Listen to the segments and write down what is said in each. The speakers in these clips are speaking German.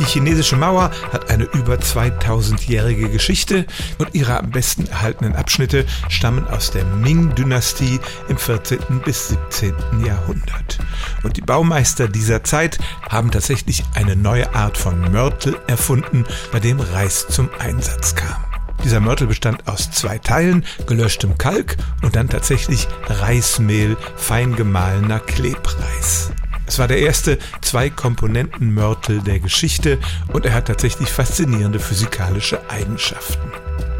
Die chinesische Mauer hat eine über 2000-jährige Geschichte und ihre am besten erhaltenen Abschnitte stammen aus der Ming-Dynastie im 14. bis 17. Jahrhundert. Und die Baumeister dieser Zeit haben tatsächlich eine neue Art von Mörtel erfunden, bei dem Reis zum Einsatz kam. Dieser Mörtel bestand aus zwei Teilen, gelöschtem Kalk und dann tatsächlich Reismehl, fein gemahlener Klebreis. Es war der erste Zwei-Komponenten-Mörtel der Geschichte und er hat tatsächlich faszinierende physikalische Eigenschaften.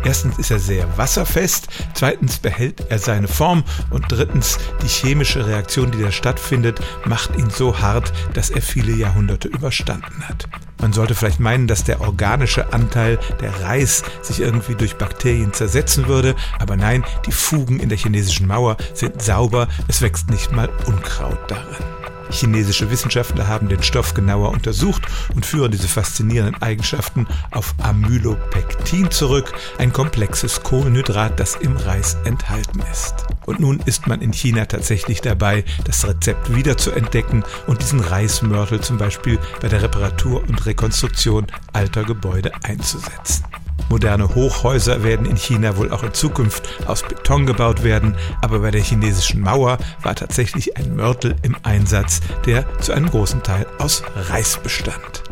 Erstens ist er sehr wasserfest, zweitens behält er seine Form und drittens die chemische Reaktion, die da stattfindet, macht ihn so hart, dass er viele Jahrhunderte überstanden hat. Man sollte vielleicht meinen, dass der organische Anteil, der Reis, sich irgendwie durch Bakterien zersetzen würde, aber nein, die Fugen in der chinesischen Mauer sind sauber, es wächst nicht mal Unkraut darin. Chinesische Wissenschaftler haben den Stoff genauer untersucht und führen diese faszinierenden Eigenschaften auf Amylopektin zurück, ein komplexes Kohlenhydrat, das im Reis enthalten ist. Und nun ist man in China tatsächlich dabei, das Rezept wieder zu entdecken und diesen Reismörtel zum Beispiel bei der Reparatur und Rekonstruktion alter Gebäude einzusetzen. Moderne Hochhäuser werden in China wohl auch in Zukunft aus Beton gebaut werden, aber bei der chinesischen Mauer war tatsächlich ein Mörtel im Einsatz, der zu einem großen Teil aus Reis bestand.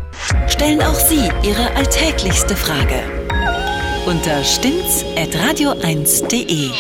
Stellen auch Sie Ihre alltäglichste Frage unter stimmtz.radio1.de.